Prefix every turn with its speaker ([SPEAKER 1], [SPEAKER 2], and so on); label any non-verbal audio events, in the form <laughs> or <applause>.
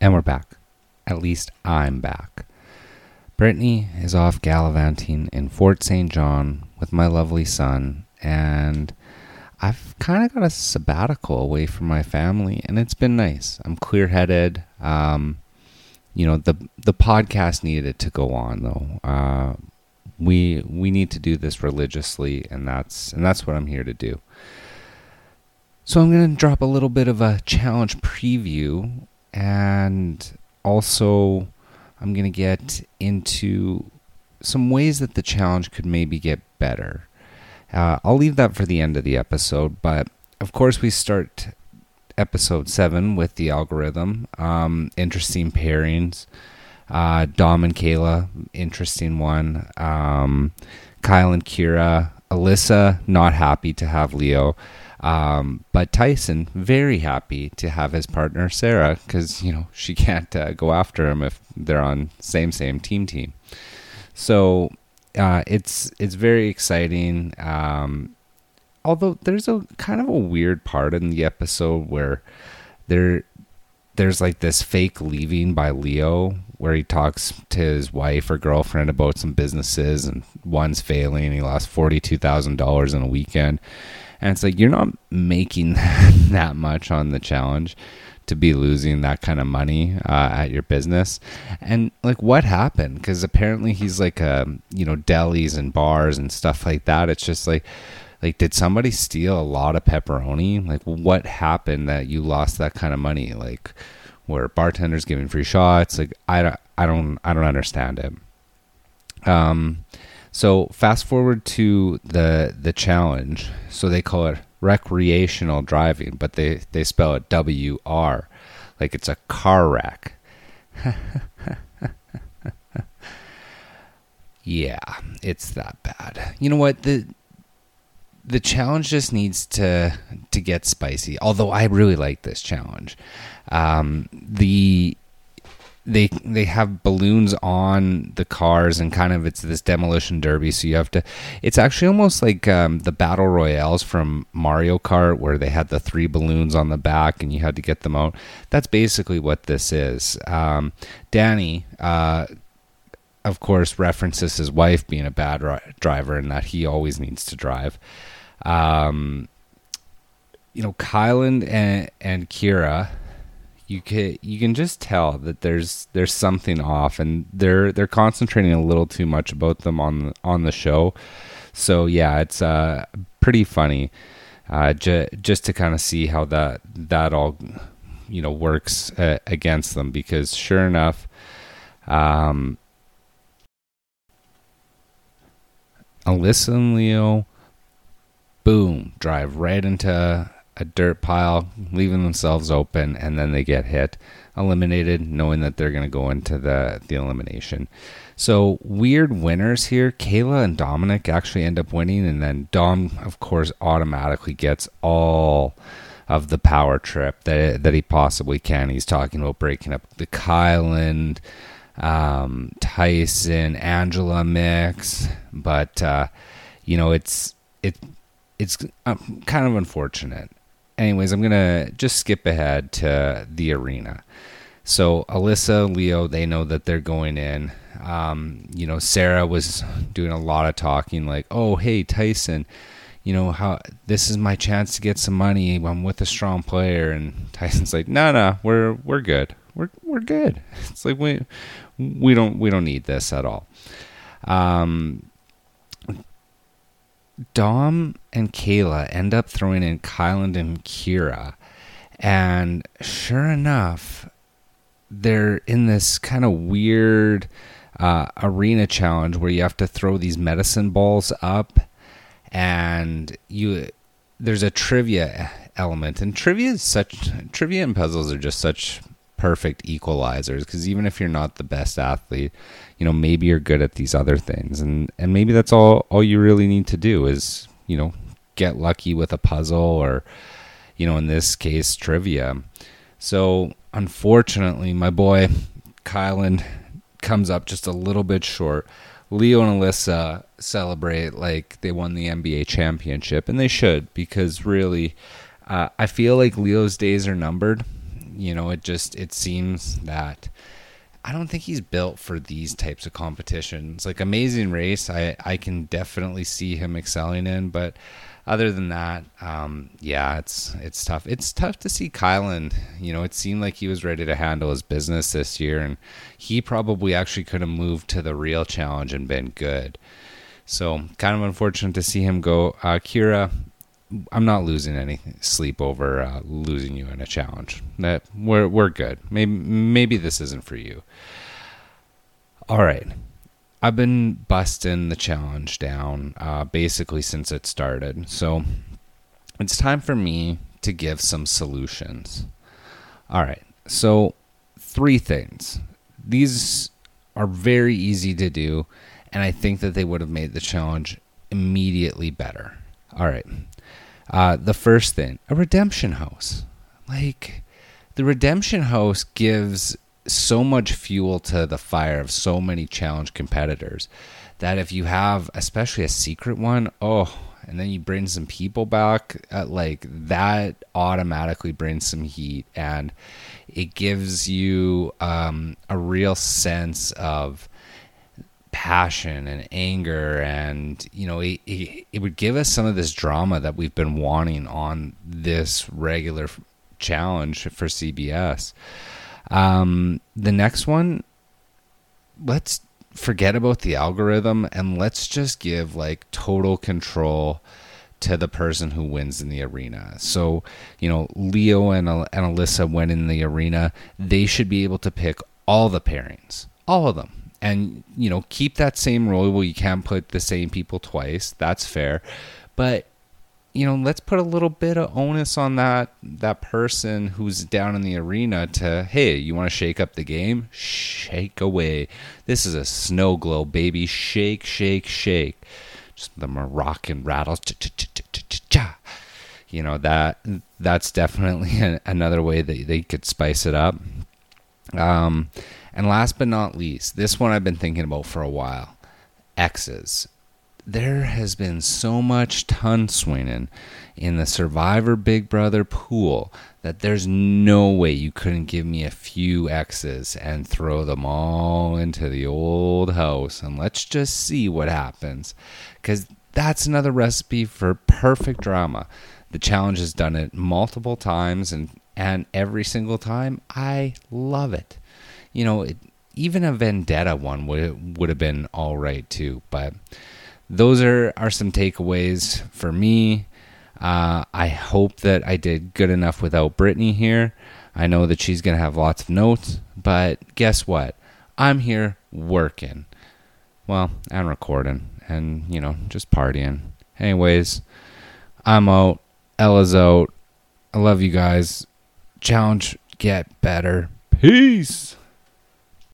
[SPEAKER 1] And we're back. At least I'm back. Brittany is off gallivanting in Fort St. John with my lovely son, and I've kind of got a sabbatical away from my family, and it's been nice. I'm clear headed. Um, you know the the podcast needed it to go on though. Uh, we we need to do this religiously, and that's and that's what I'm here to do. So I'm going to drop a little bit of a challenge preview, and also I'm going to get into some ways that the challenge could maybe get better. Uh, I'll leave that for the end of the episode, but of course, we start episode seven with the algorithm. Um, interesting pairings. Uh, Dom and Cayla, interesting one. Um, Kyle and Kyra. Alyssa, not happy to have Leo. Um, but Tyson, very happy to have his partner Sarah because you know she <laughs> can't uh, go after him if they're on same same team team. So uh, it's it's very exciting. Um, although there's a kind of a weird part in the episode where there there's like this fake leaving by Leo where he talks to his wife or girlfriend about some businesses and one's failing. He lost forty two thousand dollars in a weekend, and it's like you're not making <laughs> that much on the challenge to be losing that kind of money uh, at your business. And like, what happened? Because apparently he's like, um, you know, delis and bars and stuff like that. It's just like, like, did somebody steal a lot of pepperoni? Like, what happened that you lost that kind of money? Like, where bartenders giving free shots? Like, I don't, I don't, I don't understand it. Um, so fast forward to the the challenge. So they call it recreational driving, but they they spell it W R, like it's a car wreck. <laughs> yeah, it's that bad. You know what the the challenge just needs to to get spicy. Although I really like this challenge. Um, the they they have balloons on the cars and kind of it's this demolition derby. So you have to it's actually almost like um, the battle royales from mario kart where they had the three balloons on the back and you had to get them out. That's basically what this is. Um, danny uh, of course references his wife being a bad ri- driver and that he always needs to drive. Um, you know Kyland and, and Kyra you can you can just tell that there's there's something off, and they're they're concentrating a little too much about them on on the show. So yeah, it's uh, pretty funny, uh, ju- just to kind of see how that that all you know works uh, against them because sure enough, um, Alyssa and Leo, boom, drive right into a dirt pile, leaving themselves open, and then they get hit, eliminated, knowing that they're going to go into the, the elimination. So, weird winners here. Cayla and Domenick actually end up winning, and then Dom, of course, automatically gets all of the power trip that, that he possibly can. He's talking about breaking up the Kyland, um, Tyson, Angela mix, but, uh, you know, it's, it, it's um, kind of unfortunate anyways, I'm gonna just skip ahead to the arena. So Alyssa, Leo, they know that they're going in. Um, you know, Sarah was doing a lot of talking, like, "Oh, hey, Tyson, you know how this is my chance to get some money. I'm with a strong player." And <laughs> Tyson's like, "No, no, we're we're good. We're we're good. <laughs> It's like we we don't we don't need this at all." Um, Dom and Cayla end up throwing in Kyland and Kyra. And sure enough, they're in this kind of weird uh, arena challenge where you have to throw these medicine balls up and you there's a trivia element and trivia is such trivia and puzzles are just such perfect equalizers because even if you're not the best athlete you know maybe you're good at these other things. And and maybe that's all all you really need to do is you know get lucky with a puzzle or you know in this case trivia. So unfortunately my boy Kyland comes up just a little bit short. Leo and alyssa celebrate like they won the nba championship and they should because really uh, i feel like leo's days are numbered You know, it just it seems that I don't think he's built for these types of competitions. Like Amazing Race, I I can definitely see him excelling in, but other than that, um, yeah, it's it's tough. It's tough to see Kyland. You know, it seemed like he was ready to handle his business this year, and he probably actually could have moved to the real challenge and been good. So kind of unfortunate to see him go. Uh, Kyra, I'm not losing any sleep over uh, losing you in a challenge. That we're we're good. Maybe maybe this isn't for you. All right. I've been busting the challenge down uh, basically since it started. So it's time for me to give some solutions. All right. So, three things. These are very easy to do, and I think that they would have made the challenge immediately better. All right. Uh, the first thing a redemption house. Like, the redemption house gives so much fuel to the fire of so many challenge competitors that if you have especially a secret one, oh, and then you bring some people back, uh, like that automatically brings some heat and it gives you um, a real sense of passion and anger and you know it, it, it, would give us some of this drama that we've been wanting on this regular challenge for cbs um, the next one, let's forget about the algorithm and let's just give like total control to the person who wins in the arena. So, you know, Leo and, and Alyssa went in the arena. They should be able to pick all the pairings, all of them. And, you know, keep that same rule where you can't put the same people twice. That's fair. But you know, let's put a little bit of onus on that that person who's down in the arena to, hey, you want to shake up the game? Shake away. This is a snow globe, baby. Shake, shake, shake. Just the Moroccan rattles. You know that that's definitely <laughs> another way that they could spice it up. Um, and last but not least, this one I've been thinking about for a while. X's there has been so much ton swinging in the Survivor Big Brother pool that there's no way you couldn't give me a few X's and throw them all into the old house and let's just see what happens. Because that's another recipe for perfect drama. The challenge has done it multiple times and, and every single time I love it. You know, it, even a vendetta one would would have been all right too, but those are, are some takeaways for me. Uh, I hope that I did good enough without Brittany here. I know that she's to have lots of notes, but guess what? I'm here working. Well, and recording and, you know, just partying. Anyways, I'm out. Ella's out. I love you guys. Challenge get better. Peace.